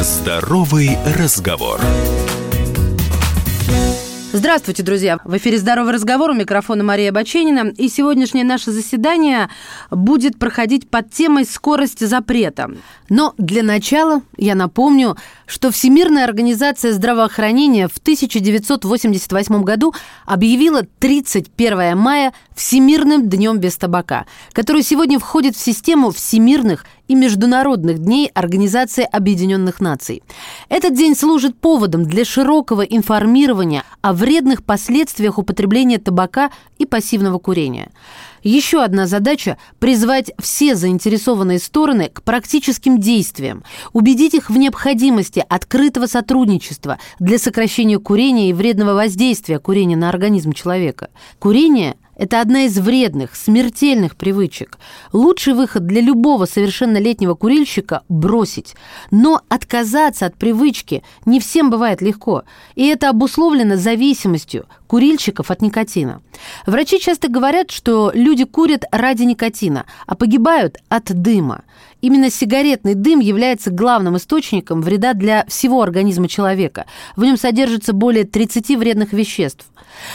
Здоровый разговор. Здравствуйте, друзья! В эфире «Здоровый разговор» у микрофона Мария Баченина. И сегодняшнее наше заседание будет проходить под темой «Скорость запрета». Но для начала я напомню, что Всемирная организация здравоохранения в 1988 году объявила 31 мая Всемирным днем без табака, который сегодня входит в систему всемирных и международных дней Организации Объединенных Наций. Этот день служит поводом для широкого информирования о вредных последствиях употребления табака и пассивного курения. Еще одна задача – призвать все заинтересованные стороны к практическим действиям, убедить их в необходимости открытого сотрудничества для сокращения курения и вредного воздействия курения на организм человека. Курение – это одна из вредных, смертельных привычек. Лучший выход для любого совершеннолетнего курильщика – бросить. Но отказаться от привычки не всем бывает легко. И это обусловлено зависимостью курильщиков от никотина. Врачи часто говорят, что люди курят ради никотина, а погибают от дыма. Именно сигаретный дым является главным источником вреда для всего организма человека. В нем содержится более 30 вредных веществ.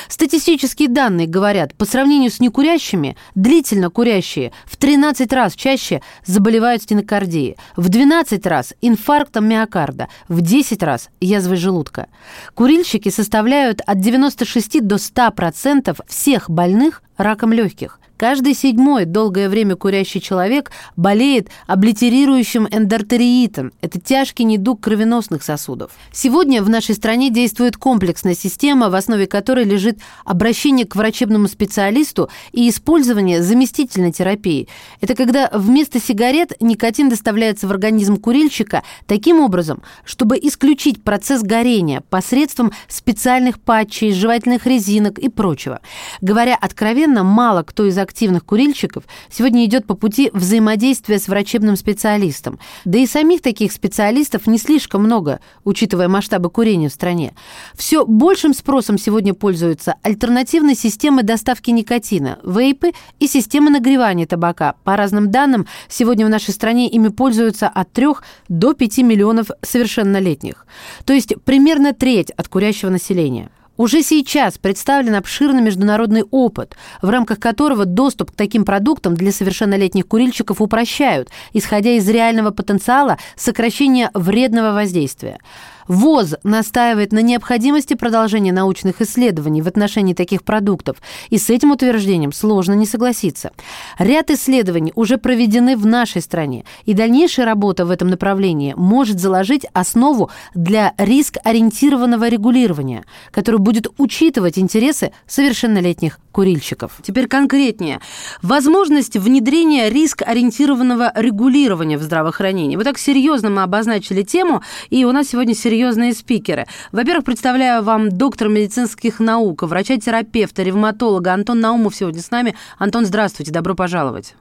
Статистические данные говорят, по сравнению с некурящими, длительно курящие в 13 раз чаще заболевают стенокардией, в 12 раз инфарктом миокарда, в 10 раз язвой желудка. Курильщики составляют от 96 до 100% всех больных раком легких. Каждый седьмой долгое время курящий человек болеет облитерирующим эндортериитом. Это тяжкий недуг кровеносных сосудов. Сегодня в нашей стране действует комплексная система, в основе которой лежит обращение к врачебному специалисту и использование заместительной терапии. Это когда вместо сигарет никотин доставляется в организм курильщика таким образом, чтобы исключить процесс горения посредством специальных патчей, жевательных резинок и прочего. Говоря откровенно, мало кто из активных курильщиков сегодня идет по пути взаимодействия с врачебным специалистом. Да и самих таких специалистов не слишком много, учитывая масштабы курения в стране. Все большим спросом сегодня пользуются альтернативные системы доставки никотина, вейпы и системы нагревания табака. По разным данным, сегодня в нашей стране ими пользуются от 3 до 5 миллионов совершеннолетних. То есть примерно треть от курящего населения. Уже сейчас представлен обширный международный опыт, в рамках которого доступ к таким продуктам для совершеннолетних курильщиков упрощают, исходя из реального потенциала сокращения вредного воздействия. ВОЗ настаивает на необходимости продолжения научных исследований в отношении таких продуктов, и с этим утверждением сложно не согласиться. Ряд исследований уже проведены в нашей стране, и дальнейшая работа в этом направлении может заложить основу для риск-ориентированного регулирования, которое будет учитывать интересы совершеннолетних курильщиков. Теперь конкретнее. Возможность внедрения риск-ориентированного регулирования в здравоохранении. Вот так серьезно мы обозначили тему, и у нас сегодня серьезно серьезные спикеры. Во-первых, представляю вам доктора медицинских наук, врача-терапевта, ревматолога Антон Наумов сегодня с нами. Антон, здравствуйте, добро пожаловать.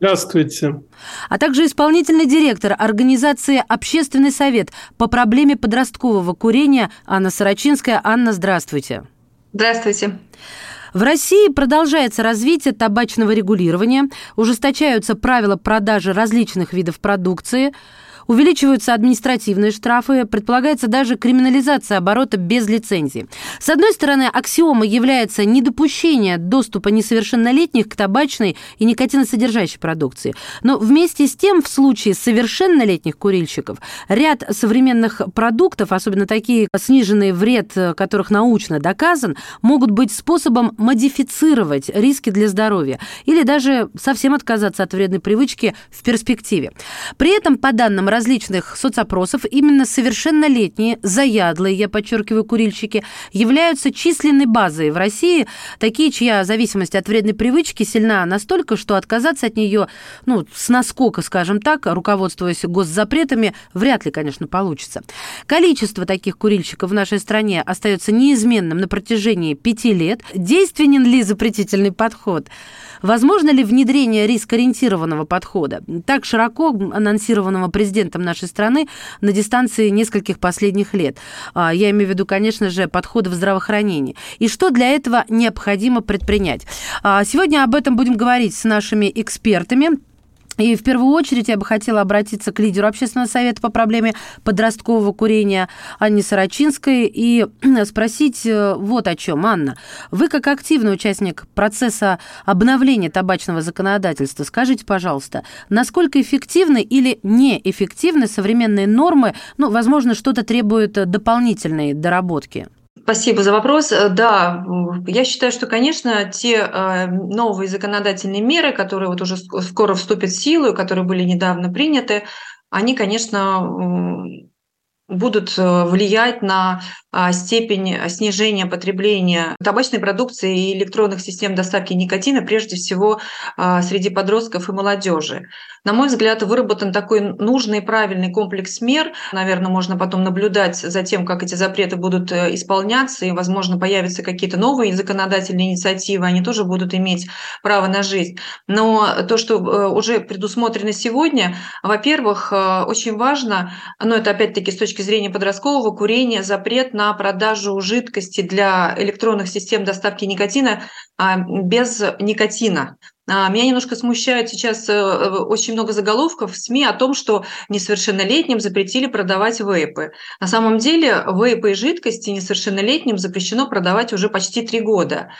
Здравствуйте. А также исполнительный директор организации «Общественный совет» по проблеме подросткового курения Анна Сорочинская. Анна, здравствуйте. Здравствуйте. В России продолжается развитие табачного регулирования, ужесточаются правила продажи различных видов продукции – Увеличиваются административные штрафы, предполагается даже криминализация оборота без лицензии. С одной стороны, аксиомой является недопущение доступа несовершеннолетних к табачной и никотиносодержащей продукции. Но вместе с тем, в случае совершеннолетних курильщиков, ряд современных продуктов, особенно такие сниженный вред, которых научно доказан, могут быть способом модифицировать риски для здоровья или даже совсем отказаться от вредной привычки в перспективе. При этом, по данным различных соцопросов именно совершеннолетние, заядлые, я подчеркиваю, курильщики, являются численной базой в России, такие, чья зависимость от вредной привычки сильна настолько, что отказаться от нее, ну, с наскока, скажем так, руководствуясь госзапретами, вряд ли, конечно, получится. Количество таких курильщиков в нашей стране остается неизменным на протяжении пяти лет. Действенен ли запретительный подход? Возможно ли внедрение рискоориентированного подхода, так широко анонсированного президентом нашей страны на дистанции нескольких последних лет? А, я имею в виду, конечно же, подходы в здравоохранении. И что для этого необходимо предпринять? А, сегодня об этом будем говорить с нашими экспертами. И в первую очередь я бы хотела обратиться к лидеру общественного совета по проблеме подросткового курения Анне Сорочинской и спросить э, вот о чем. Анна, вы как активный участник процесса обновления табачного законодательства, скажите, пожалуйста, насколько эффективны или неэффективны современные нормы, ну, возможно, что-то требует дополнительной доработки? Спасибо за вопрос. Э, да, я считаю, что, конечно, те э, новые законодательные меры, которые вот уже скоро вступят в силу, которые были недавно приняты, они, конечно, будут э, влиять на степень снижения потребления табачной продукции и электронных систем доставки никотина, прежде всего а, среди подростков и молодежи. На мой взгляд, выработан такой нужный и правильный комплекс мер. Наверное, можно потом наблюдать за тем, как эти запреты будут э, исполняться, и, возможно, появятся какие-то новые законодательные инициативы, они тоже будут иметь право на жизнь. Но то, что э, уже предусмотрено сегодня, во-первых, э, очень важно, но это опять-таки с точки зрения подросткового курения, запрет на продажу жидкости для электронных систем доставки никотина а, без никотина. А, меня немножко смущает сейчас э, э, очень много заголовков в СМИ о том, что несовершеннолетним запретили продавать вейпы. На самом деле вейпы и жидкости несовершеннолетним запрещено продавать уже почти три года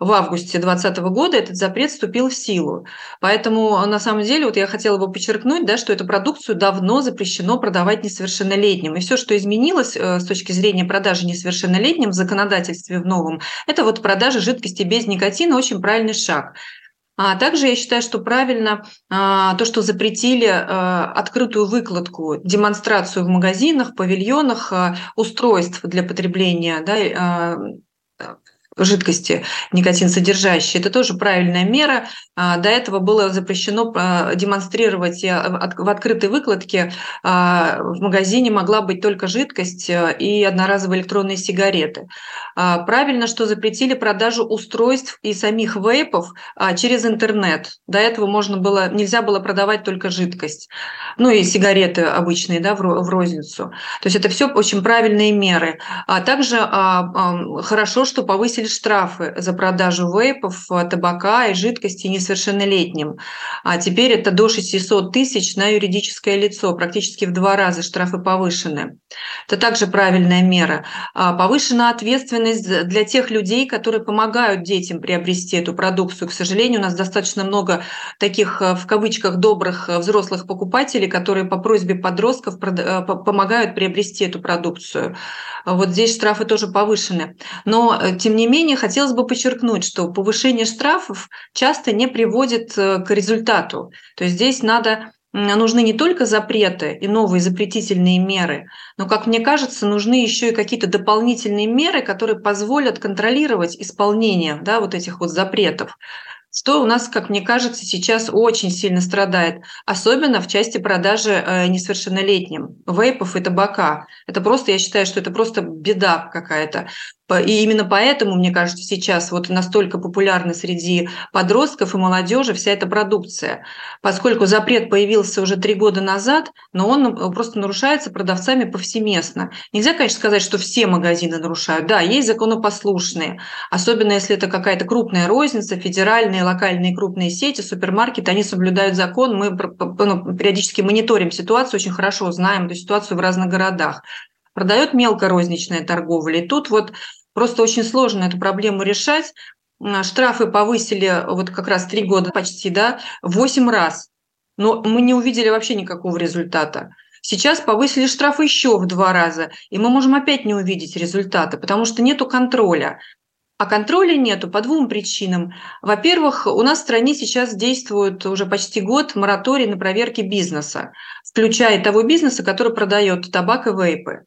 в августе 2020 года этот запрет вступил в силу. Поэтому, на самом деле, вот я хотела бы подчеркнуть, да, что эту продукцию давно запрещено продавать несовершеннолетним. И все, что изменилось э, с точки зрения продажи несовершеннолетним в законодательстве в новом, это вот продажа жидкости без никотина, очень правильный шаг. А также я считаю, что правильно а, то, что запретили а, открытую выкладку, демонстрацию в магазинах, павильонах а, устройств для потребления да, а, жидкости никотин содержащие. Это тоже правильная мера. А, до этого было запрещено а, демонстрировать в открытой выкладке а, в магазине могла быть только жидкость и одноразовые электронные сигареты. Правильно, что запретили продажу устройств и самих вейпов через интернет. До этого можно было, нельзя было продавать только жидкость. Ну и сигареты обычные да, в розницу. То есть это все очень правильные меры. А также хорошо, что повысили штрафы за продажу вейпов, табака и жидкости несовершеннолетним. А теперь это до 600 тысяч на юридическое лицо, практически в два раза штрафы повышены. Это также правильная мера. А повышена ответственность для тех людей, которые помогают детям приобрести эту продукцию. К сожалению, у нас достаточно много таких, в кавычках, добрых взрослых покупателей, которые по просьбе подростков э, помогают приобрести эту продукцию. Вот здесь штрафы тоже повышены. Но, э, тем не менее, хотелось бы подчеркнуть, что повышение штрафов часто не приводит э, к результату. То есть здесь надо нужны не только запреты и новые запретительные меры, но, как мне кажется, нужны еще и какие-то дополнительные меры, которые позволят контролировать исполнение да, вот этих вот запретов что у нас, как мне кажется, сейчас очень сильно страдает, особенно в части продажи э, несовершеннолетним вейпов и табака. Это просто, я считаю, что это просто беда какая-то. И именно поэтому, мне кажется, сейчас вот настолько популярна среди подростков и молодежи вся эта продукция. Поскольку запрет появился уже три года назад, но он э, просто нарушается продавцами повсеместно. Нельзя, конечно, сказать, что все магазины нарушают. Да, есть законопослушные, особенно если это какая-то крупная розница, федеральные, локальные крупные сети, супермаркеты, они соблюдают закон. Мы ну, периодически мониторим ситуацию, очень хорошо знаем эту ситуацию в разных городах продает мелкорозничная торговля. И тут вот Просто очень сложно эту проблему решать. Штрафы повысили вот как раз три года почти, да, восемь раз. Но мы не увидели вообще никакого результата. Сейчас повысили штрафы еще в два раза, и мы можем опять не увидеть результата, потому что нету контроля. А контроля нету по двум причинам. Во-первых, у нас в стране сейчас действует уже почти год мораторий на проверки бизнеса, включая того бизнеса, который продает табак и вейпы.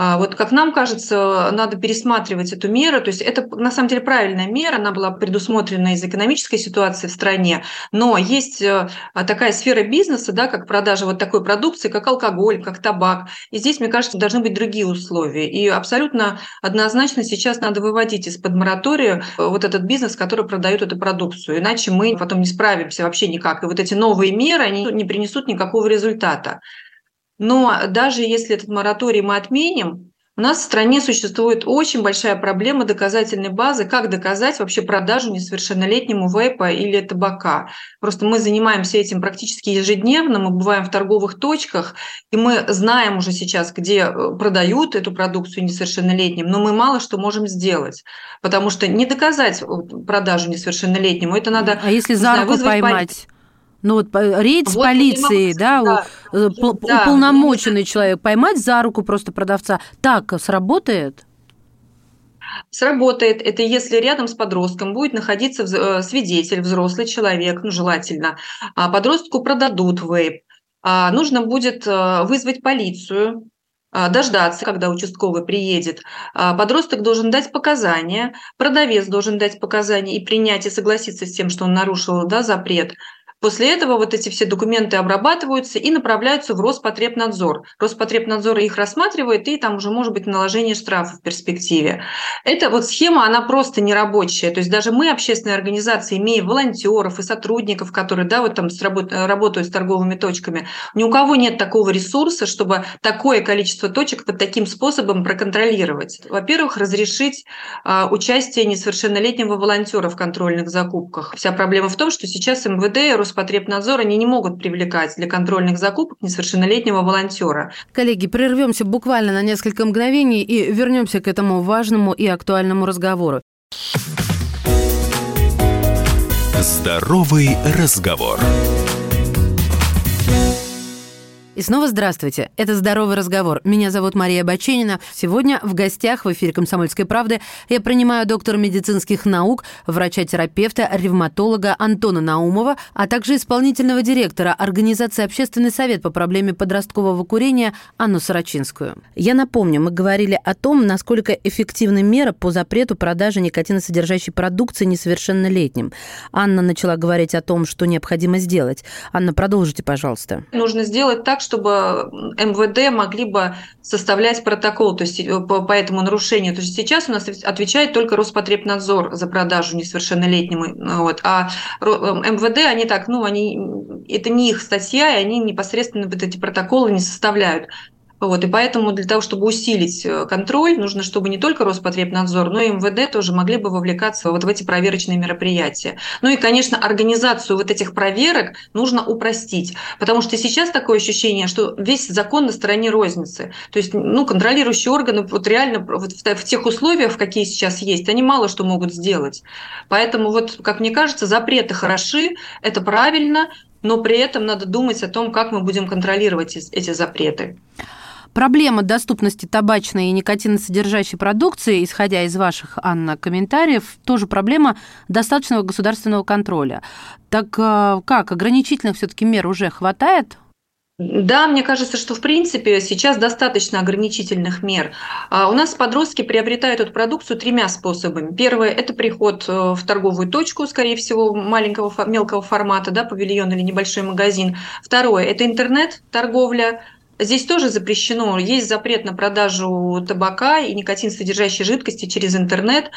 А, вот как нам кажется, надо пересматривать эту меру. То есть это на самом деле правильная мера, она была предусмотрена из экономической ситуации в стране, но есть э, такая сфера бизнеса, да, как продажа вот такой продукции, как алкоголь, как табак. И здесь, мне кажется, должны быть другие условия. И абсолютно однозначно сейчас надо выводить из-под моратория э, вот этот бизнес, который продает эту продукцию. Иначе мы потом не справимся вообще никак. И вот эти новые меры, они не принесут никакого результата. Но даже если этот мораторий мы отменим, У нас в стране существует очень большая проблема доказательной базы, как доказать вообще продажу несовершеннолетнему вейпа или табака. Просто мы занимаемся этим практически ежедневно, мы бываем в торговых точках, и мы знаем уже сейчас, где э, продают эту продукцию несовершеннолетним, но мы мало что можем сделать, потому что не доказать продажу несовершеннолетнему, это надо... А если за руку поймать? Ну вот рейд с вот, полицией, да, да, э, да, уполномоченный да. человек, поймать за руку просто продавца, так сработает? Сработает это, если рядом с подростком будет находиться э, свидетель, взрослый человек, ну желательно, а подростку продадут вейп, а нужно будет э, вызвать полицию, а, дождаться, когда участковый приедет. А, подросток должен дать показания, продавец должен дать показания и принять и согласиться с тем, что он нарушил да, запрет. После этого вот эти все документы обрабатываются и направляются в Роспотребнадзор. Роспотребнадзор их рассматривает, и там уже может быть наложение штрафа в перспективе. Эта вот схема, она просто не рабочая. То есть даже мы, общественные организации, имея волонтеров и сотрудников, которые да, вот там работают с торговыми точками, ни у кого нет такого ресурса, чтобы такое количество точек вот таким способом проконтролировать. Во-первых, разрешить а, участие несовершеннолетнего волонтера в контрольных закупках. Вся проблема в том, что сейчас МВД, Роспотребнадзор, они не могут привлекать для контрольных закупок несовершеннолетнего волонтера. Коллеги, прервемся буквально на несколько мгновений и вернемся к этому важному и актуальному разговору. Здоровый разговор. И снова здравствуйте. Это «Здоровый разговор». Меня зовут Мария Баченина. Сегодня в гостях в эфире «Комсомольской правды» я принимаю доктора медицинских наук, врача-терапевта, ревматолога Антона Наумова, а также исполнительного директора Организации «Общественный совет по проблеме подросткового курения» Анну Сорочинскую. Я напомню, мы говорили о том, насколько эффективны меры по запрету продажи никотиносодержащей продукции несовершеннолетним. Анна начала говорить о том, что необходимо сделать. Анна, продолжите, пожалуйста. Нужно сделать так, чтобы МВД могли бы составлять протокол то есть, э, по, по этому нарушению. То есть сейчас у нас отвечает только Роспотребнадзор за продажу несовершеннолетнему. Вот. А э, МВД, они так, ну, они, это не их статья, и они непосредственно вот эти протоколы не составляют. Вот, и поэтому для того, чтобы усилить э, контроль, нужно, чтобы не только Роспотребнадзор, но и МВД тоже могли бы вовлекаться вот в эти проверочные мероприятия. Ну и, конечно, организацию вот этих проверок нужно упростить, потому что сейчас такое ощущение, что весь закон на стороне розницы. То есть, ну, контролирующие органы вот реально вот в тех условиях, в какие сейчас есть, они мало что могут сделать. Поэтому вот, как мне кажется, запреты хороши, это правильно, но при этом надо думать о том, как мы будем контролировать эти запреты. Проблема доступности табачной и никотиносодержащей продукции, исходя из ваших, Анна, комментариев, тоже проблема достаточного государственного контроля. Так э, как, ограничительных все-таки мер уже хватает? Да, мне кажется, что в принципе сейчас достаточно ограничительных мер. А у нас подростки приобретают эту продукцию тремя способами. Первое – это приход э, в торговую точку, скорее всего, маленького, мелкого формата, да, павильон или небольшой магазин. Второе – это интернет-торговля, Здесь тоже запрещено, есть запрет на продажу табака и никотин содержащей жидкости через интернет.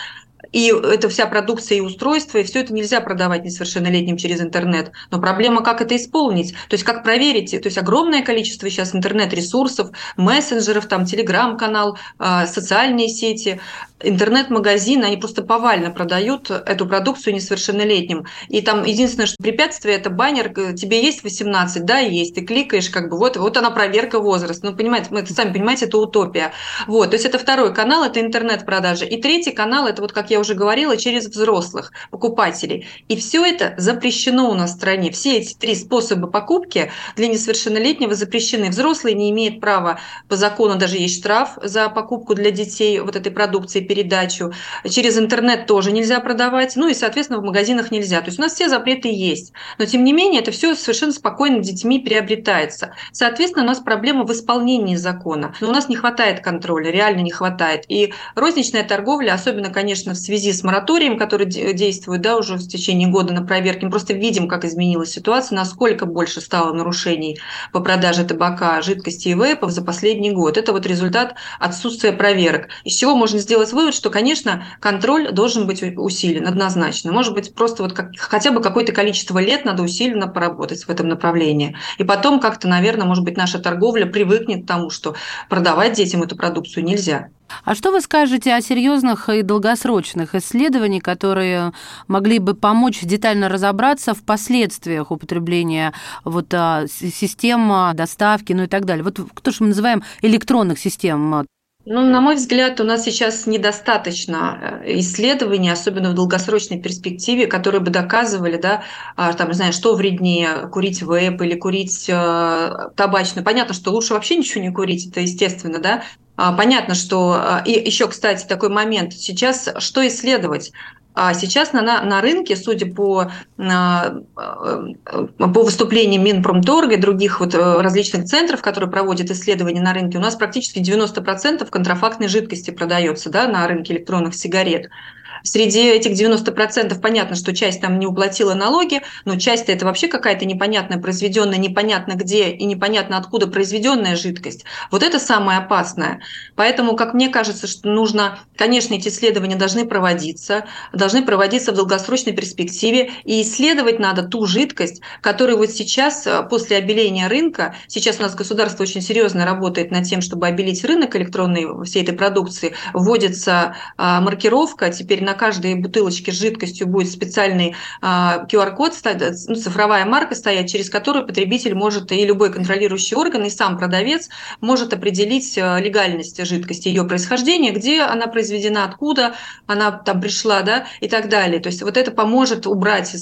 И это вся продукция и устройства, и все это нельзя продавать несовершеннолетним через интернет. Но проблема, как это исполнить, то есть как проверить, то есть огромное количество сейчас интернет-ресурсов, мессенджеров, там, телеграм-канал, а, социальные сети, интернет-магазины, они просто повально продают эту продукцию несовершеннолетним. И там единственное, что препятствие, это баннер, тебе есть 18, да, есть, ты кликаешь, как бы, вот, вот она проверка возраста. Ну, понимаете, мы, сами понимаете, это утопия. Вот, то есть это второй канал, это интернет-продажи. И третий канал, это вот, как я уже говорила, через взрослых покупателей. И все это запрещено у нас в стране. Все эти три способа покупки для несовершеннолетнего запрещены. Взрослый не имеет права, по закону даже есть штраф за покупку для детей вот этой продукции, передачу. Через интернет тоже нельзя продавать. Ну и, соответственно, в магазинах нельзя. То есть у нас все запреты есть. Но, тем не менее, это все совершенно спокойно детьми приобретается. Соответственно, у нас проблема в исполнении закона. Но у нас не хватает контроля, реально не хватает. И розничная торговля, особенно, конечно, в свете связи с мораторием, который действует да, уже в течение года на проверке, мы просто видим, как изменилась ситуация, насколько больше стало нарушений по продаже табака, жидкости и вейпов за последний год. Это вот результат отсутствия проверок. Из чего можно сделать вывод, что, конечно, контроль должен быть усилен однозначно. Может быть, просто вот как, хотя бы какое-то количество лет надо усиленно поработать в этом направлении. И потом как-то, наверное, может быть, наша торговля привыкнет к тому, что продавать детям эту продукцию нельзя. А что вы скажете о серьезных и долгосрочных исследованиях, которые могли бы помочь детально разобраться в последствиях употребления вот, а, систем а, доставки, ну и так далее? Вот то, что мы называем электронных систем ну, на мой взгляд, у нас сейчас недостаточно э, исследований, особенно в долгосрочной перспективе, которые бы доказывали, да, а, там, не знаю, что вреднее, курить вейп или курить э, табачную. Понятно, что лучше вообще ничего не курить, это естественно, да, Понятно, что... А, и еще, кстати, такой момент. Сейчас что исследовать? А сейчас на, на рынке, судя по, по выступлениям Минпромторга и других вот э, различных центров, которые проводят исследования на рынке, у нас практически 90% контрафактной жидкости продается да, на рынке электронных сигарет. Среди этих 90% понятно, что часть там не уплатила налоги, но часть это вообще какая-то непонятная, произведенная непонятно где и непонятно откуда произведенная жидкость. Вот это самое опасное. Поэтому, как мне кажется, что нужно, конечно, эти исследования должны проводиться, должны проводиться в долгосрочной перспективе, и исследовать надо ту жидкость, которая вот сейчас, э, после обеления рынка, сейчас у нас государство очень серьезно работает над тем, чтобы обелить рынок электронной всей этой продукции, вводится а, маркировка теперь на на каждой бутылочке с жидкостью будет специальный QR-код, а, ну, цифровая марка стоять, через которую потребитель может и любой контролирующий орган, и сам продавец может определить а, легальность жидкости, ее происхождение, где она произведена, откуда она там пришла, да, и так далее. То есть вот это поможет убрать,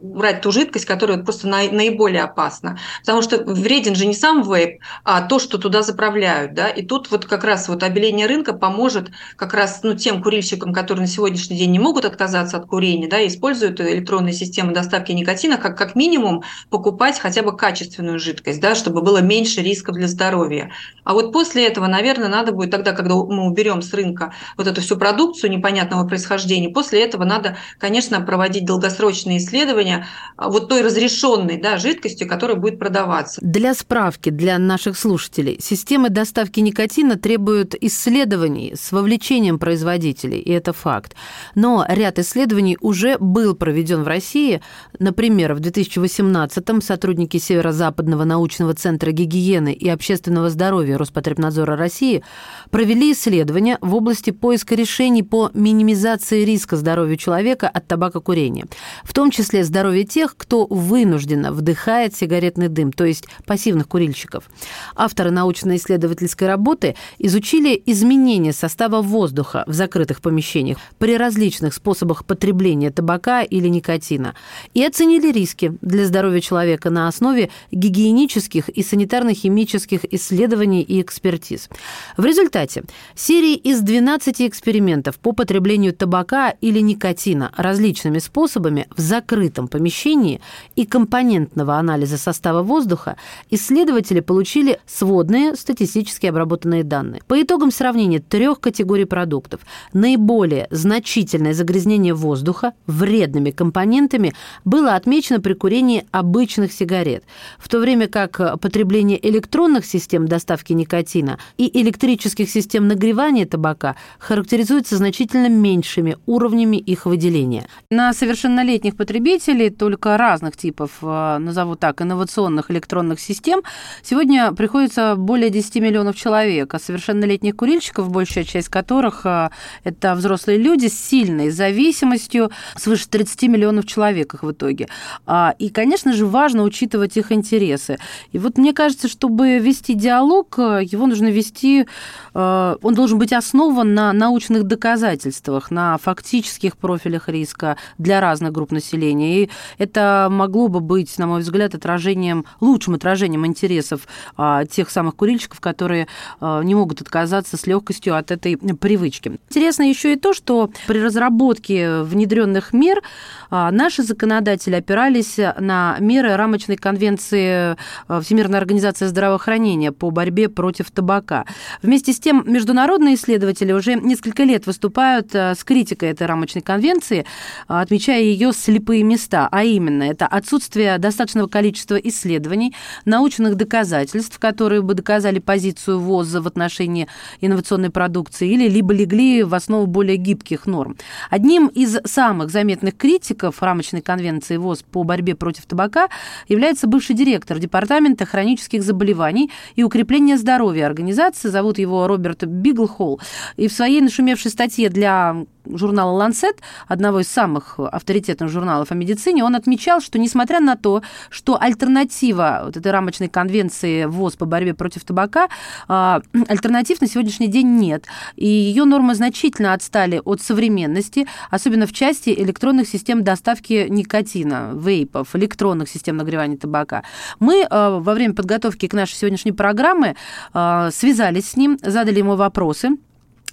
убрать ту жидкость, которая просто наиболее опасна. Потому что вреден же не сам вейп, а то, что туда заправляют, да, и тут вот как раз вот обеление рынка поможет как раз ну, тем курильщикам, которые на сегодня сегодняшний день не могут отказаться от курения, да, используют электронные системы доставки никотина, как, как минимум покупать хотя бы качественную жидкость, да, чтобы было меньше рисков для здоровья. А вот после этого, наверное, надо будет тогда, когда мы уберем с рынка вот эту всю продукцию непонятного происхождения, после этого надо, конечно, проводить долгосрочные исследования а, вот той разрешенной да, жидкостью, которая будет продаваться. Для справки, для наших слушателей, системы доставки никотина требуют исследований с вовлечением производителей, и это факт. Но ряд исследований уже был проведен в России. Например, в 2018-м сотрудники Северо-Западного научного центра гигиены и общественного здоровья Роспотребнадзора России провели исследования в области поиска решений по минимизации риска здоровью человека от табакокурения, в том числе здоровья тех, кто вынужденно вдыхает сигаретный дым, то есть пассивных курильщиков. Авторы научно-исследовательской работы изучили изменения состава воздуха в закрытых помещениях при при различных способах потребления табака или никотина и оценили риски для здоровья человека на основе гигиенических и санитарно-химических исследований и экспертиз. В результате серии из 12 экспериментов по потреблению табака или никотина различными способами в закрытом помещении и компонентного анализа состава воздуха исследователи получили сводные статистически обработанные данные. По итогам сравнения трех категорий продуктов наиболее значительные значительное загрязнение воздуха вредными компонентами было отмечено при курении обычных сигарет, в то время как потребление электронных систем доставки никотина и электрических систем нагревания табака характеризуется значительно меньшими уровнями их выделения. На совершеннолетних потребителей только разных типов, э, назову так, инновационных электронных систем сегодня приходится более 10 миллионов человек, а совершеннолетних курильщиков, большая часть которых э, это взрослые люди, сильной зависимостью, свыше 30 миллионов человек их в итоге. А, и, конечно же, важно учитывать их интересы. И вот мне кажется, чтобы вести диалог, его нужно вести, э, он должен быть основан на научных доказательствах, на фактических профилях риска для разных групп населения. И это могло бы быть, на мой взгляд, отражением, лучшим отражением интересов а, тех самых курильщиков, которые э, не могут отказаться с легкостью от этой привычки. Интересно еще и то, что при разработке внедренных мер а, наши законодатели опирались на меры рамочной конвенции а, Всемирной организации здравоохранения по борьбе против табака. Вместе с тем, международные исследователи уже несколько лет выступают а, с критикой этой рамочной конвенции, отмечая ее слепые места, а именно это отсутствие достаточного количества исследований, научных доказательств, которые бы доказали позицию ВОЗ в отношении инновационной продукции, или либо легли в основу более гибких норм. Одним из самых заметных критиков рамочной конвенции ВОЗ по борьбе против табака является бывший директор Департамента хронических заболеваний и укрепления здоровья организации. Зовут его Роберт Биглхолл. И в своей нашумевшей статье для журнала «Ланцет», одного из самых авторитетных журналов о медицине, он отмечал, что несмотря на то, что альтернатива вот этой рамочной конвенции ВОЗ по борьбе против табака, а, альтернатив на сегодняшний день нет. И ее нормы значительно отстали от современности, особенно в части электронных систем доставки никотина, вейпов, электронных систем нагревания табака. Мы а, во время подготовки к нашей сегодняшней программе а, связались с ним, задали ему вопросы,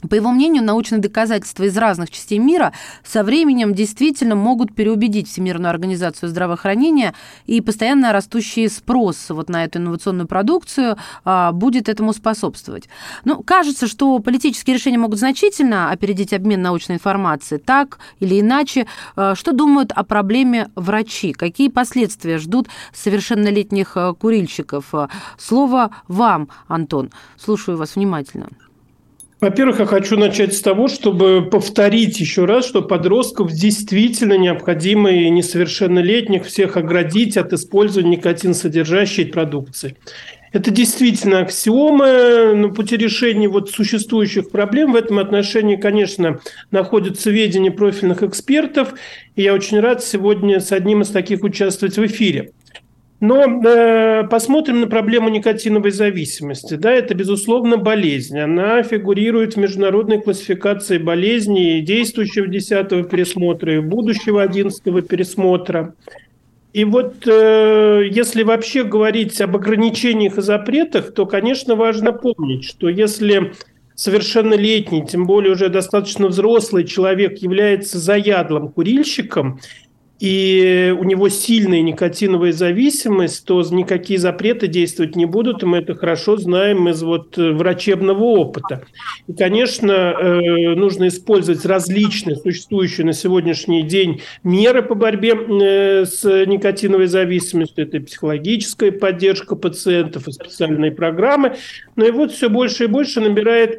по его мнению, научные доказательства из разных частей мира со временем действительно могут переубедить Всемирную организацию здравоохранения, и постоянно растущий спрос вот на эту инновационную продукцию а, будет этому способствовать. Ну, кажется, что политические решения могут значительно опередить обмен научной информацией. Так или иначе, а, что думают о проблеме врачи? Какие последствия ждут совершеннолетних а, курильщиков? Слово вам, Антон. Слушаю вас внимательно. Во-первых, я хочу начать с того, чтобы повторить еще раз, что подростков действительно необходимо и несовершеннолетних всех оградить от использования никотин-содержащей продукции. Это действительно аксиомы на пути решения вот существующих проблем. В этом отношении, конечно, находятся ведения профильных экспертов. И я очень рад сегодня с одним из таких участвовать в эфире. Но э, посмотрим на проблему никотиновой зависимости. Да, это, безусловно, болезнь. Она фигурирует в международной классификации болезней действующего 10 пересмотра и будущего 11 пересмотра. И вот э, если вообще говорить об ограничениях и запретах, то, конечно, важно помнить, что если совершеннолетний, тем более уже достаточно взрослый человек является заядлым курильщиком – и у него сильная никотиновая зависимость, то никакие запреты действовать не будут, и мы это хорошо знаем из вот э, врачебного опыта. И, конечно, э, нужно использовать различные существующие на сегодняшний день меры по борьбе э, с никотиновой зависимостью. Это и психологическая поддержка пациентов, и специальные программы. Но и вот все больше и больше набирает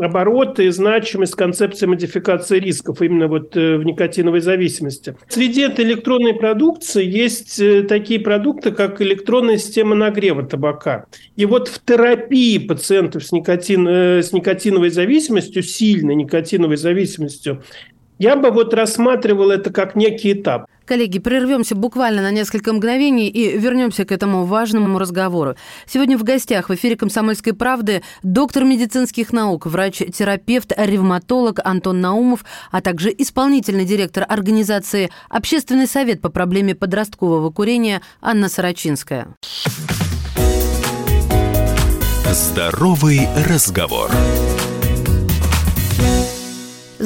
обороты и значимость концепции модификации рисков именно вот в никотиновой зависимости зависимости. Среди этой электронной продукции есть э, такие продукты, как электронная система нагрева табака. И вот в терапии пациентов с, никотин, э, с никотиновой зависимостью, сильной никотиновой зависимостью, я бы вот рассматривал это как некий этап. Коллеги, прервемся буквально на несколько мгновений и вернемся к этому важному разговору. Сегодня в гостях в эфире «Комсомольской правды» доктор медицинских наук, врач-терапевт, ревматолог Антон Наумов, а также исполнительный директор организации «Общественный совет по проблеме подросткового курения» Анна Сарачинская. Здоровый разговор.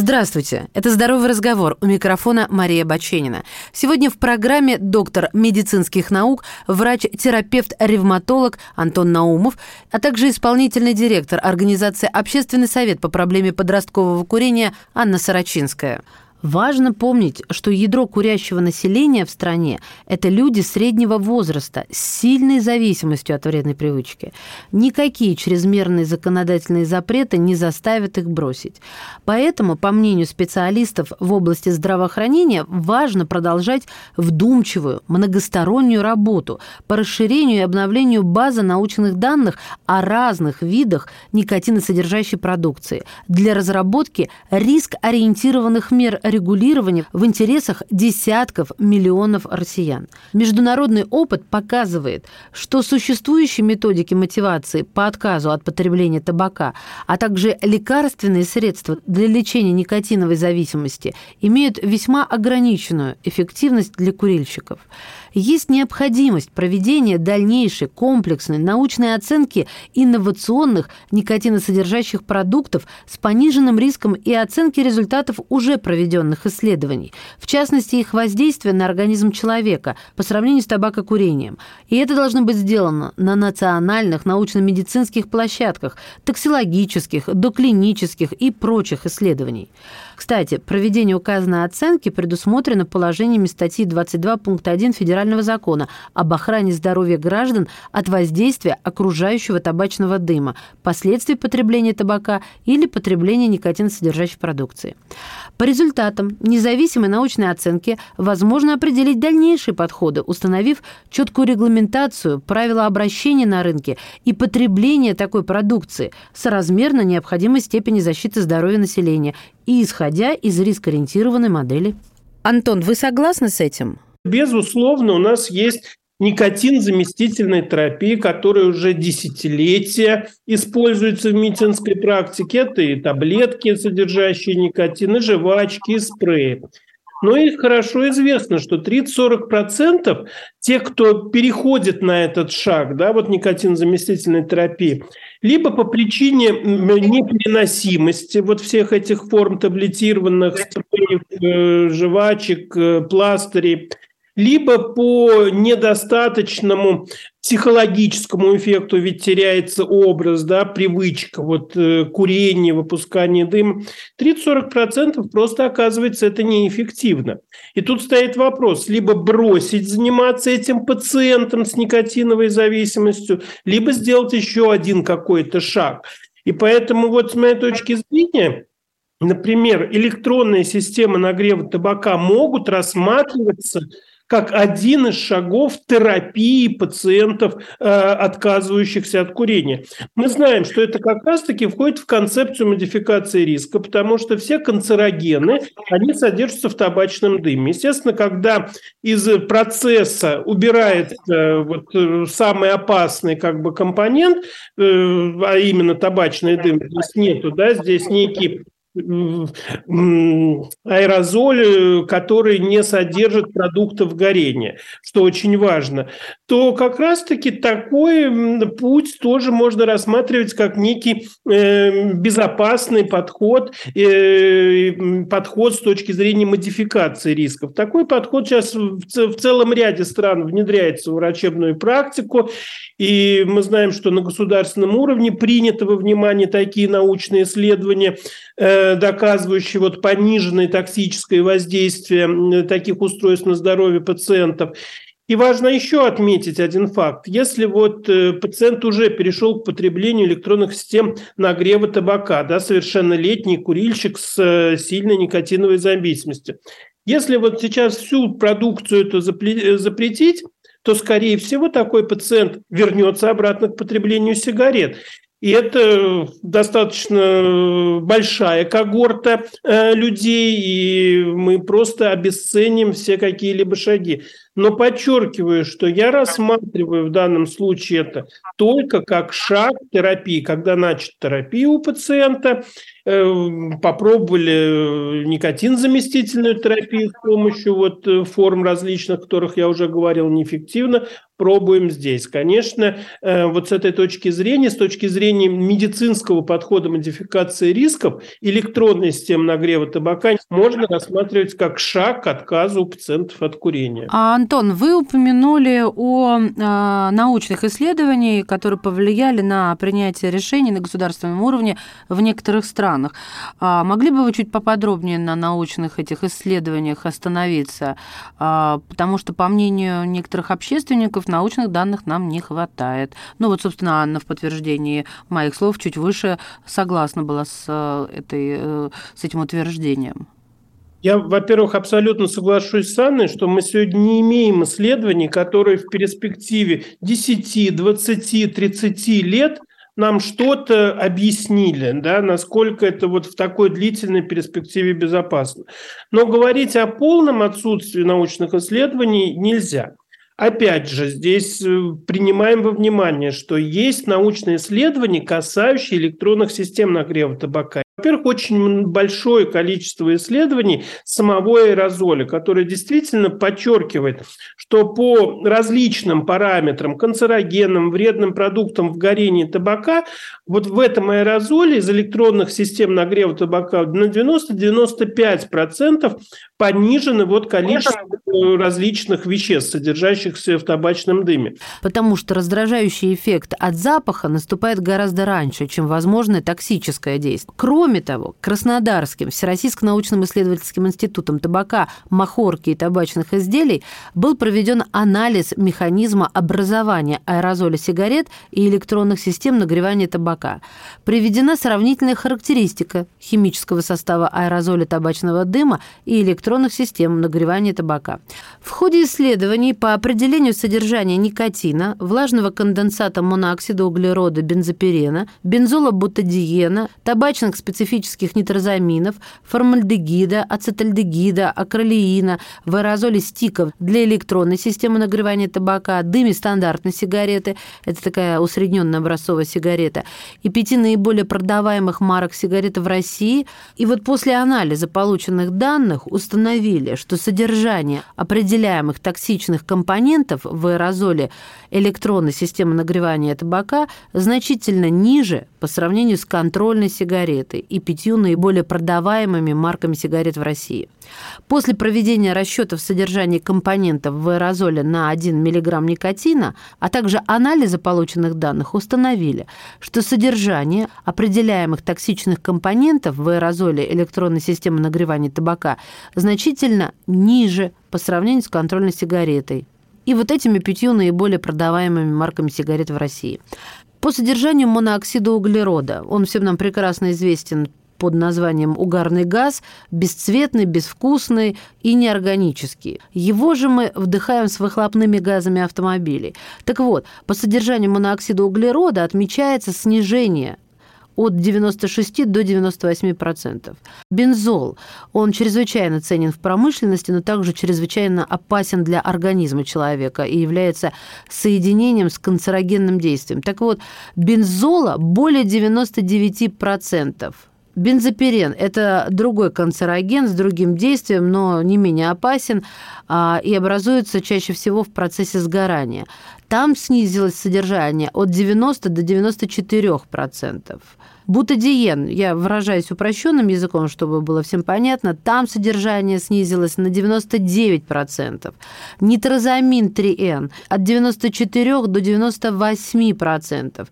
Здравствуйте, это «Здоровый разговор» у микрофона Мария Баченина. Сегодня в программе доктор медицинских наук, врач-терапевт-ревматолог Антон Наумов, а также исполнительный директор организации «Общественный совет по проблеме подросткового курения» Анна Сарачинская. Важно помнить, что ядро курящего населения в стране – это люди среднего возраста с сильной зависимостью от вредной привычки. Никакие чрезмерные законодательные запреты не заставят их бросить. Поэтому, по мнению специалистов в области здравоохранения, важно продолжать вдумчивую, многостороннюю работу по расширению и обновлению базы научных данных о разных видах никотиносодержащей продукции для разработки риск-ориентированных мер регулирования в интересах десятков миллионов россиян. Международный опыт показывает, что существующие методики мотивации по отказу от потребления табака, а также лекарственные средства для лечения никотиновой зависимости имеют весьма ограниченную эффективность для курильщиков есть необходимость проведения дальнейшей комплексной научной оценки инновационных никотиносодержащих продуктов с пониженным риском и оценки результатов уже проведенных исследований, в частности их воздействия на организм человека по сравнению с табакокурением. И это должно быть сделано на национальных научно-медицинских площадках, токсилогических, доклинических и прочих исследований. Кстати, проведение указанной оценки предусмотрено положениями статьи 22 пункт 1 Федерального закона об охране здоровья граждан от воздействия окружающего табачного дыма, последствий потребления табака или потребления никотиносодержащей продукции. По результатам независимой научной оценки возможно определить дальнейшие подходы, установив четкую регламентацию, правила обращения на рынке и потребления такой продукции соразмерно необходимой степени защиты здоровья населения и исходя из рискоориентированной модели. Антон, вы согласны с этим? Безусловно, у нас есть никотин заместительной терапии, которая уже десятилетия используется в медицинской практике. Это и таблетки, содержащие никотин, и жвачки, и спреи. Но и хорошо известно, что 30-40% тех, кто переходит на этот шаг, да, вот никотин-заместительной терапии, либо по причине непереносимости вот всех этих форм таблетированных спреев, э, жвачек, э, пластырей, либо по недостаточному психологическому эффекту, ведь теряется образ, да, привычка, вот э, курение, выпускание дыма, 30-40% просто оказывается это неэффективно. И тут стоит вопрос, либо бросить заниматься этим пациентом с никотиновой зависимостью, либо сделать еще один какой-то шаг. И поэтому вот с моей точки зрения, например, электронные системы нагрева табака могут рассматриваться как один из шагов терапии пациентов, э, отказывающихся от курения. Мы знаем, что это как раз-таки входит в концепцию модификации риска, потому что все канцерогены, они содержатся в табачном дыме. Естественно, когда из процесса убирает э, вот, э, самый опасный как бы компонент, а именно табачный дым, здесь нету, да, здесь некий аэрозоль, который не содержит продуктов горения, что очень важно, то как раз-таки такой путь тоже можно рассматривать как некий э, безопасный подход, э, подход с точки зрения модификации рисков. Такой подход сейчас в целом ряде стран внедряется в врачебную практику, и мы знаем, что на государственном уровне принято во внимание такие научные исследования, э, доказывающие вот пониженное токсическое воздействие таких устройств на здоровье пациентов. И важно еще отметить один факт. Если вот э, пациент уже перешел к потреблению электронных систем нагрева табака, да, совершеннолетний курильщик с э, сильной никотиновой зависимостью, если вот сейчас всю продукцию эту запретить, то, скорее всего, такой пациент вернется обратно к потреблению сигарет. И это достаточно большая когорта э, людей, и мы просто обесценим все какие-либо шаги. Но подчеркиваю, что я рассматриваю в данном случае это только как шаг терапии. Когда начат терапия у пациента, э, попробовали никотин-заместительную терапию с помощью вот э, форм различных, о которых я уже говорил, неэффективно, пробуем здесь. Конечно, э, вот с этой точки зрения, с точки зрения медицинского подхода модификации рисков, электронная система нагрева табака можно рассматривать как шаг к отказу пациентов от курения. А Антон, вы упомянули о э, научных исследованиях, которые повлияли на принятие решений на государственном уровне в некоторых странах. А могли бы вы чуть поподробнее на научных этих исследованиях остановиться? А, потому что, по мнению некоторых общественников, научных данных нам не хватает. Ну вот, собственно, Анна в подтверждении моих слов чуть выше согласна была с, э, этой, э, с этим утверждением. Я, во-первых, абсолютно соглашусь с Анной, что мы сегодня не имеем исследований, которые в перспективе 10, 20, 30 лет нам что-то объяснили, да, насколько это вот в такой длительной перспективе безопасно. Но говорить о полном отсутствии научных исследований нельзя. Опять же, здесь э, принимаем во внимание, что есть научные исследования, касающие электронных систем нагрева табака. Во-первых, очень большое количество исследований самого аэрозоля, которое действительно подчеркивает, что по различным параметрам, канцерогенным, вредным продуктам в горении табака, вот в этом аэрозоле из электронных систем нагрева табака на 90-95% понижено вот количество различных веществ, содержащихся в табачном дыме. Потому что раздражающий эффект от запаха наступает гораздо раньше, чем возможное токсическое действие. Кроме того, Краснодарским Всероссийским научным исследовательским институтом табака, махорки и табачных изделий был проведен анализ механизма образования аэрозоля сигарет и электронных систем нагревания табака. Приведена сравнительная характеристика химического состава аэрозоля табачного дыма и электронных систем нагревания табака. В ходе исследований по определению содержания никотина, влажного конденсата монооксида углерода бензопирена, бензола бутадиена, табачных специфических нитрозаминов, формальдегида, ацетальдегида, акролеина, в аэрозоле стиков для электронной системы нагревания табака, дыме стандартной сигареты, это такая усредненная образцовая сигарета, и пяти наиболее продаваемых марок сигарет в России. И вот после анализа полученных данных установили, что содержание определяемых токсичных компонентов в аэрозоле электронной системы нагревания табака значительно ниже по сравнению с контрольной сигаретой и пятью наиболее продаваемыми марками сигарет в России. После проведения расчетов содержания компонентов в аэрозоле на 1 мг никотина, а также анализа полученных данных установили, что содержание определяемых токсичных компонентов в аэрозоле электронной системы нагревания табака значительно ниже по сравнению с контрольной сигаретой и вот этими пятью наиболее продаваемыми марками сигарет в России. По содержанию монооксида углерода, он всем нам прекрасно известен под названием угарный газ, бесцветный, безвкусный и неорганический. Его же мы вдыхаем с выхлопными газами автомобилей. Так вот, по содержанию монооксида углерода отмечается снижение от 96 до 98 процентов. Бензол, он чрезвычайно ценен в промышленности, но также чрезвычайно опасен для организма человека и является соединением с канцерогенным действием. Так вот, бензола более 99 процентов. Бензопирен – это другой канцероген с другим действием, но не менее опасен а, и образуется чаще всего в процессе сгорания. Там снизилось содержание от 90 до 94 процентов. Бутадиен, я выражаюсь упрощенным языком, чтобы было всем понятно, там содержание снизилось на 99%. Нитрозамин 3Н от 94 до 98%.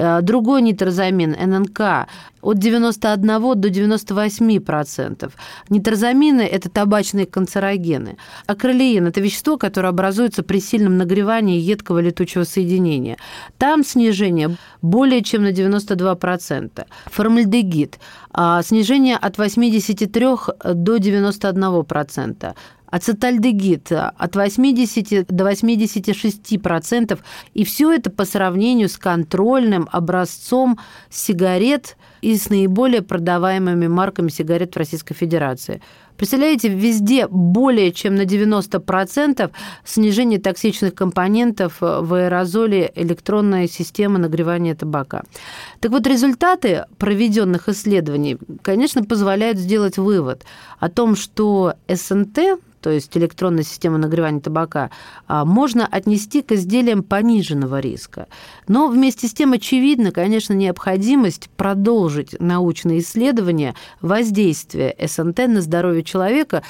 Э, другой нитрозамин ННК от 91 до 98%. Нитрозамины – это табачные канцерогены. Акролеин – это вещество, которое образуется при сильном нагревании едкого летучего соединения. Там снижение более чем на 92%. Формальдегид – снижение от 83 до 91% ацетальдегид от 80 до 86 процентов. И все это по сравнению с контрольным образцом сигарет и с наиболее продаваемыми марками сигарет в Российской Федерации. Представляете, везде более чем на 90% снижение токсичных компонентов в аэрозоле электронной системы нагревания табака. Так вот, результаты проведенных исследований, конечно, позволяют сделать вывод о том, что СНТ, то есть электронная система нагревания табака, а, можно отнести к изделиям пониженного риска. Но вместе с тем очевидна, конечно, необходимость продолжить научные исследования воздействия СНТ на здоровье человека,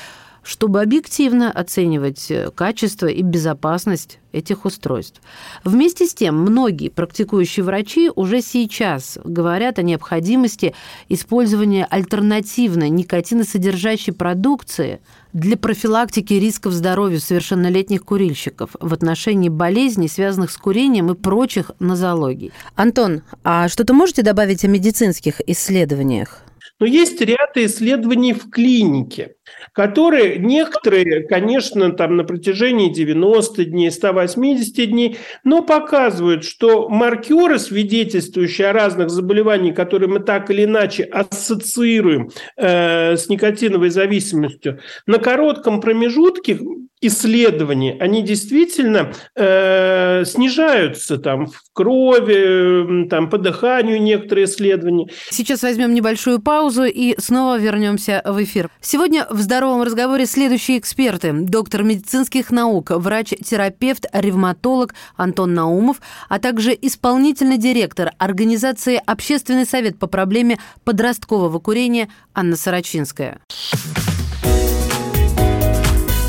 чтобы объективно оценивать э, качество и безопасность этих устройств. Вместе с тем, многие практикующие врачи уже сейчас говорят о необходимости использования альтернативной никотиносодержащей продукции для профилактики рисков здоровью совершеннолетних курильщиков в отношении болезней, связанных с курением и прочих нозологий. Антон, а что-то можете добавить о медицинских исследованиях? Но есть ряд исследований в клинике, которые некоторые, конечно, там на протяжении 90 дней, 180 дней, но показывают, что маркеры, свидетельствующие о разных заболеваниях, которые мы так или иначе ассоциируем э, с никотиновой зависимостью, на коротком промежутке исследований, они действительно э, снижаются там в крови, там по дыханию некоторые исследования. Сейчас возьмем небольшую паузу и снова вернемся в эфир. Сегодня в здоровом разговоре следующие эксперты. Доктор медицинских наук, врач-терапевт, ревматолог Антон Наумов, а также исполнительный директор организации «Общественный совет по проблеме подросткового курения» Анна Сорочинская.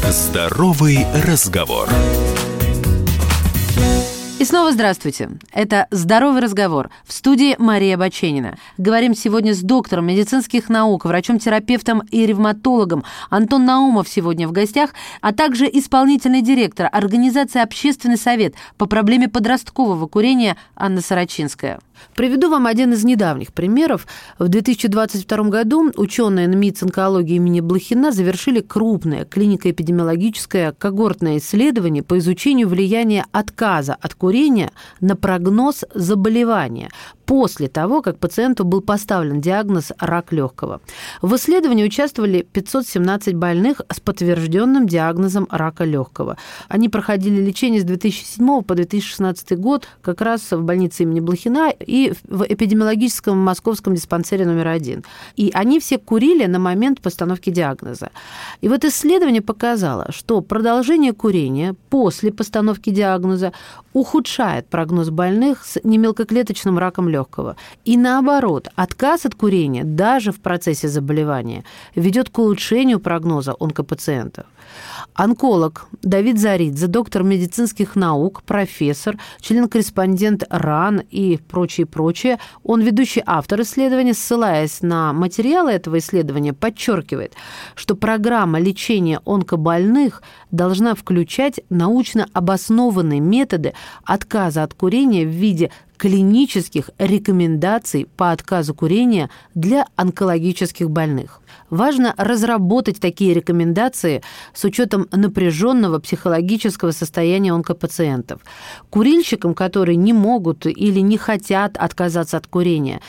Здоровый разговор. И снова здравствуйте. Это «Здоровый разговор» в студии Мария Баченина. Говорим сегодня с доктором медицинских наук, врачом-терапевтом и ревматологом Антон Наумов сегодня в гостях, а также исполнительный директор организации «Общественный совет» по проблеме подросткового курения Анна Сорочинская. Приведу вам один из недавних примеров. В 2022 году ученые НМИЦ онкологии имени Блохина завершили крупное клинико-эпидемиологическое когортное исследование по изучению влияния отказа от курения на прогноз заболевания после того, как пациенту был поставлен диагноз рак легкого. В исследовании участвовали 517 больных с подтвержденным диагнозом рака легкого. Они проходили лечение с 2007 по 2016 год как раз в больнице имени Блохина и в эпидемиологическом московском диспансере номер один. И они все курили на момент постановки диагноза. И вот исследование показало, что продолжение курения после постановки диагноза ухудшает прогноз больных с немелкоклеточным раком легкого легкого. И наоборот, отказ от курения даже в процессе заболевания ведет к улучшению прогноза онкопациентов. Онколог Давид Заридзе, доктор медицинских наук, профессор, член-корреспондент РАН и прочее, прочее. Он ведущий автор исследования, ссылаясь на материалы этого исследования, подчеркивает, что программа лечения онкобольных должна включать научно обоснованные методы отказа от курения в виде клинических рекомендаций по отказу курения для онкологических больных. Важно разработать такие рекомендации с учетом напряженного психологического состояния онкопациентов. Курильщикам, которые не могут или не хотят отказаться от курения,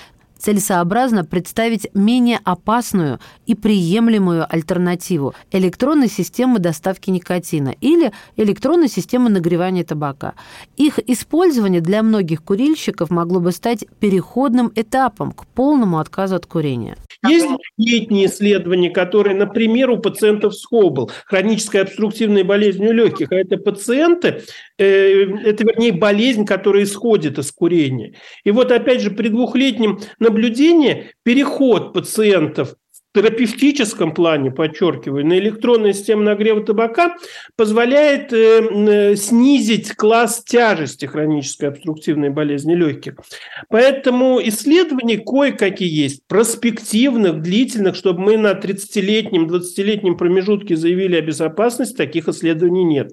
целесообразно представить менее опасную и приемлемую альтернативу электронной системы доставки никотина или электронной системы нагревания табака. Их использование для многих курильщиков могло бы стать переходным этапом к полному отказу от курения. Есть летние исследования, которые, например, у пациентов с ХОБЛ, хронической обструктивной болезнью легких, а это пациенты, э, это, вернее, болезнь, которая исходит из курения. И вот, опять же, при двухлетнем наблюдении переход пациентов терапевтическом плане, подчеркиваю, на электронную систему нагрева табака позволяет э, снизить класс тяжести хронической обструктивной болезни легких. Поэтому исследований кое-какие есть, проспективных, длительных, чтобы мы на 30-летнем, 20-летнем промежутке заявили о безопасности, таких исследований нет.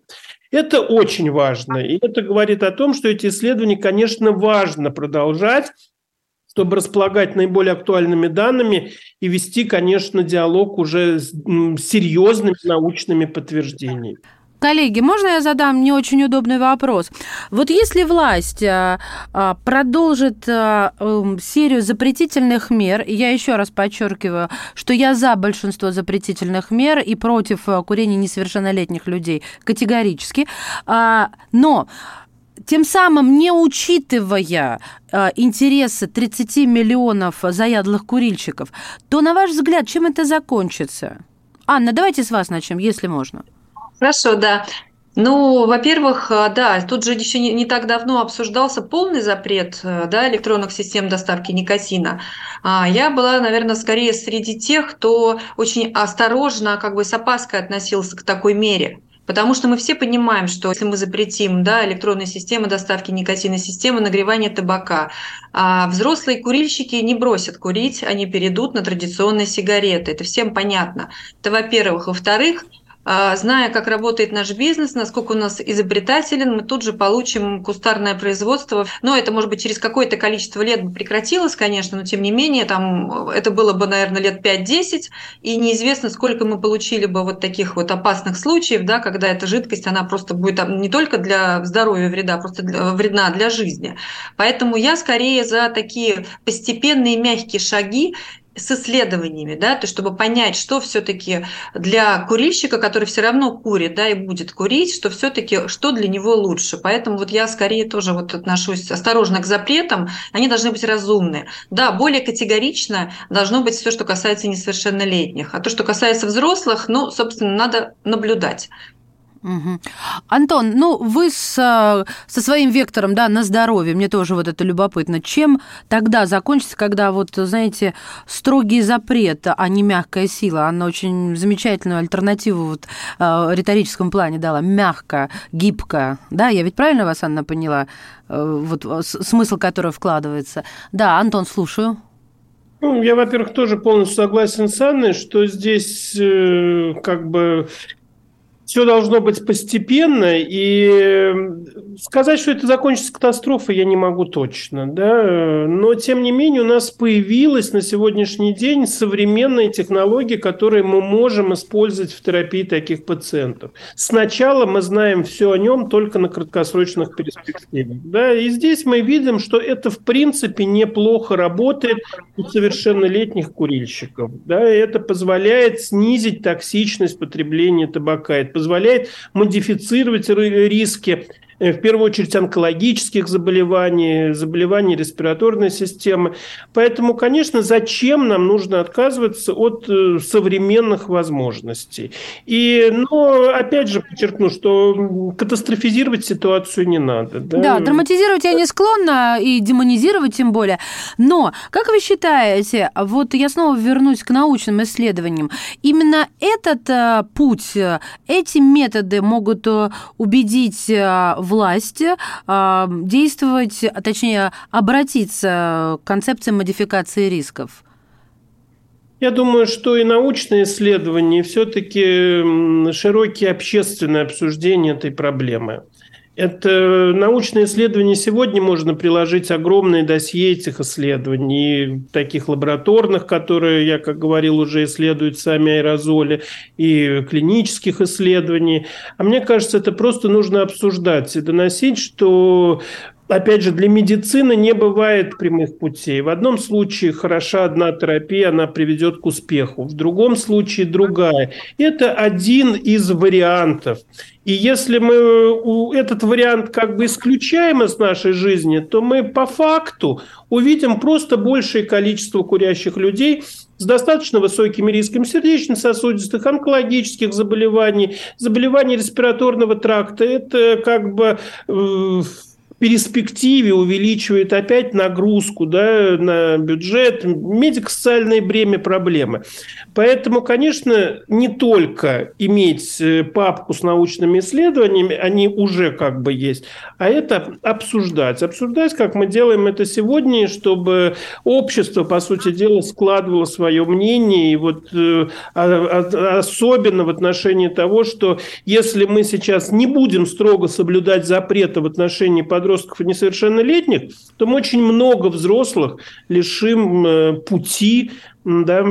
Это очень важно. И это говорит о том, что эти исследования, конечно, важно продолжать, чтобы располагать наиболее актуальными данными и вести, конечно, диалог уже с серьезными научными подтверждениями. Коллеги, можно я задам не очень удобный вопрос? Вот если власть а, а, продолжит а, эм, серию запретительных мер, я еще раз подчеркиваю, что я за большинство запретительных мер и против курения несовершеннолетних людей категорически, но тем самым не учитывая э, интересы 30 миллионов заядлых курильщиков, то, на ваш взгляд, чем это закончится? Анна, давайте с вас начнем, если можно. Хорошо, да. Ну, во-первых, э, да, тут же еще не, не так давно обсуждался полный запрет э, да, электронных систем доставки никотина. А я была, наверное, скорее среди тех, кто очень осторожно, как бы с опаской относился к такой мере. Потому что мы все понимаем, что если мы запретим да, электронные системы доставки никотина, системы нагревания табака, а взрослые курильщики не бросят курить, они перейдут на традиционные сигареты. Это всем понятно. Это во-первых. Во-вторых, зная, как работает наш бизнес, насколько у нас изобретателен, мы тут же получим кустарное производство. Но это, может быть, через какое-то количество лет бы прекратилось, конечно, но тем не менее, там, это было бы, наверное, лет 5-10, и неизвестно, сколько мы получили бы вот таких вот опасных случаев, да, когда эта жидкость, она просто будет там, не только для здоровья вреда, просто для, вредна для жизни. Поэтому я скорее за такие постепенные мягкие шаги, с исследованиями, да, то чтобы понять, что все-таки для курильщика, который все равно курит, да, и будет курить, что все-таки что для него лучше. Поэтому вот я скорее тоже вот отношусь осторожно к запретам, они должны быть разумны. Да, более категорично должно быть все, что касается несовершеннолетних, а то, что касается взрослых, ну, собственно, надо наблюдать. Угу. Антон, ну вы с, э, со своим вектором да, на здоровье, мне тоже вот это любопытно. Чем тогда закончится, когда вот, знаете, строгий запрет, а не мягкая сила, она очень замечательную альтернативу вот, э, риторическом плане дала, мягко, гибко, да, я ведь правильно вас, Анна, поняла, э, вот смысл, который вкладывается. Да, Антон, слушаю. Ну, я, во-первых, тоже полностью согласен с Анной, что здесь э, как бы все должно быть постепенно, и сказать, что это закончится катастрофой, я не могу точно, да, но тем не менее у нас появилась на сегодняшний день современные технологии, которые мы можем использовать в терапии таких пациентов. Сначала мы знаем все о нем только на краткосрочных перспективах, да, и здесь мы видим, что это в принципе неплохо работает у совершеннолетних курильщиков, да, и это позволяет снизить токсичность потребления табака, это позволяет модифицировать риски в первую очередь онкологических заболеваний, заболеваний респираторной системы. Поэтому, конечно, зачем нам нужно отказываться от э, современных возможностей? И, но, опять же, подчеркну, что катастрофизировать ситуацию не надо. Да, да драматизировать я не склонна, и демонизировать тем более. Но, как вы считаете, вот я снова вернусь к научным исследованиям, именно этот э, путь, эти методы могут убедить власть а, действовать, а точнее обратиться к концепции модификации рисков? Я думаю, что и научные исследования, и все-таки широкие общественные обсуждения этой проблемы. Это научные исследования сегодня можно приложить огромные досье этих исследований, таких лабораторных, которые, я как говорил, уже исследуют сами аэрозоли, и клинических исследований. А мне кажется, это просто нужно обсуждать и доносить, что опять же, для медицины не бывает прямых путей. В одном случае хороша одна терапия, она приведет к успеху, в другом случае другая. Это один из вариантов. И если мы этот вариант как бы исключаем из нашей жизни, то мы по факту увидим просто большее количество курящих людей с достаточно высокими рисками сердечно-сосудистых, онкологических заболеваний, заболеваний респираторного тракта. Это как бы э, перспективе увеличивает опять нагрузку да, на бюджет, медико-социальное бремя проблемы. Поэтому, конечно, не только иметь э, папку с научными исследованиями, они уже как бы есть, а это обсуждать. Обсуждать, как мы делаем это сегодня, чтобы общество, по сути дела, складывало свое мнение, и вот э, особенно в отношении того, что если мы сейчас не будем строго соблюдать запреты в отношении подростков, подростков и несовершеннолетних, то мы очень много взрослых лишим э, пути да,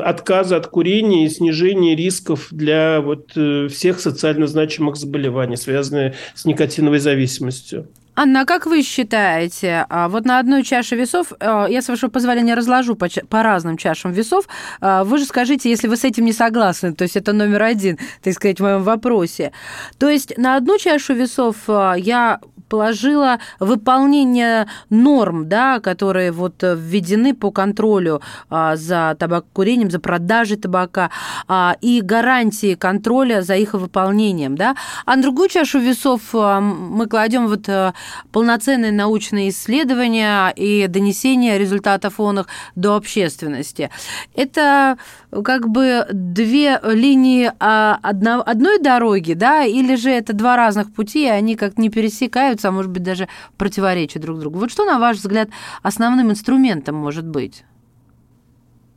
отказа от курения и снижения рисков для вот э, всех социально значимых заболеваний, связанных с никотиновой зависимостью. Анна, а как вы считаете, а вот на одной чаше весов, э, я, с вашего позволения, разложу по, по разным чашам весов, вы же скажите, если вы с этим не согласны, то есть это номер один, так сказать, в моем вопросе. То есть на одну чашу весов я положила выполнение норм, да, которые вот введены по контролю а, за табакокурением, за продажей табака а, и гарантии контроля за их выполнением, да. А на другую чашу весов а, мы кладем вот полноценные научные исследования и донесение результатов он до общественности. Это как бы две линии одной дороги, да, или же это два разных пути, и они как не пересекаются а может быть, даже противоречат друг другу. Вот что, на ваш взгляд, основным инструментом может быть?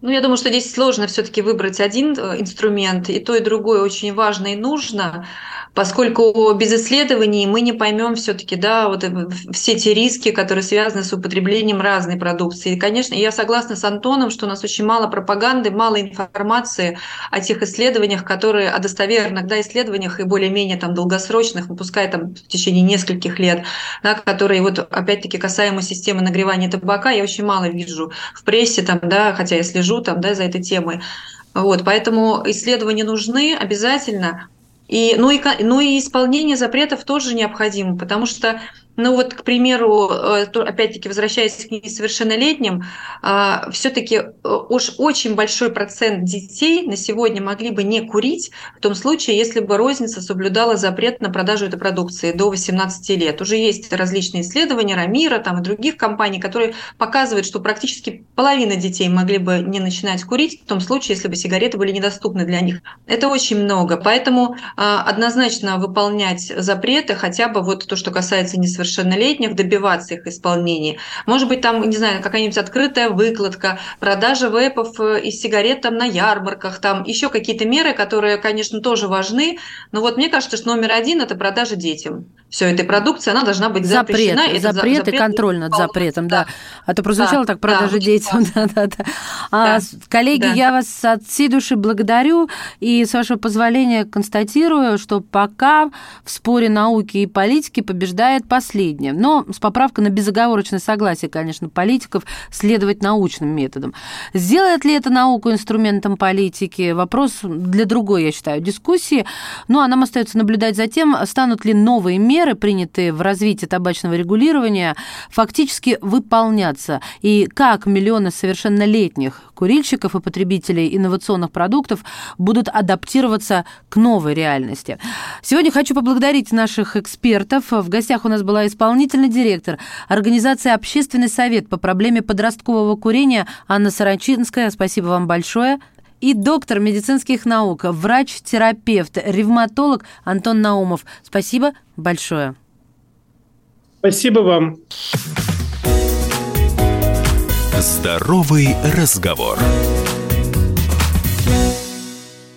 Ну, я думаю, что здесь сложно все-таки выбрать один э, инструмент, и то, и другое очень важно и нужно поскольку без исследований мы не поймем все-таки, да, вот э, все те риски, которые связаны с употреблением разной продукции. И, конечно, я согласна с Антоном, что у нас очень мало пропаганды, мало информации о тех исследованиях, которые, о достоверных, да, исследованиях и более-менее там долгосрочных, ну, пускай там в течение нескольких лет, да, которые вот опять-таки касаемо системы нагревания табака, я очень мало вижу в прессе там, да, хотя я слежу там, да, за этой темой. Вот, поэтому исследования нужны обязательно, и, ну, и, ну и исполнение запретов тоже необходимо, потому что ну вот, к примеру, э, опять-таки возвращаясь к несовершеннолетним, а, все-таки э, уж очень большой процент детей на сегодня могли бы не курить в том случае, если бы розница соблюдала запрет на продажу этой продукции до 18 лет. Уже есть различные исследования Рамира там, и других компаний, которые показывают, что практически половина детей могли бы не начинать курить в том случае, если бы сигареты были недоступны для них. Это очень много. Поэтому а, однозначно выполнять запреты, хотя бы вот то, что касается несовершеннолетних, несовершеннолетних, добиваться их исполнения. Может быть, там, не знаю, какая-нибудь открытая выкладка, продажа вейпов э, и сигарет там на ярмарках, там еще какие-то меры, которые, конечно, тоже важны. Но вот мне кажется, что номер один – это продажа детям. Все, этой продукции, она должна быть запрет, запрещена. Запрет, запрет и контроль над запретом, да. да. А то прозвучало да, так, продажа да, детям. Да, да, да. А, да. Коллеги, да. я вас от всей души благодарю и, с вашего позволения, констатирую, что пока в споре науки и политики побеждает последнее. Но с поправкой на безоговорочное согласие, конечно, политиков следовать научным методам. Сделает ли это науку инструментом политики? Вопрос для другой, я считаю, дискуссии. Ну, а нам остается наблюдать за тем, станут ли новые меры, принятые в развитии табачного регулирования, фактически выполняться. И как миллионы совершеннолетних курильщиков и потребителей инновационных продуктов будут адаптироваться к новой реальности. Сегодня хочу поблагодарить наших экспертов. В гостях у нас была исполнительный директор организации «Общественный совет» по проблеме подросткового курения Анна Саранчинская. Спасибо вам большое и доктор медицинских наук, врач-терапевт, ревматолог Антон Наумов. Спасибо большое. Спасибо вам. Здоровый разговор.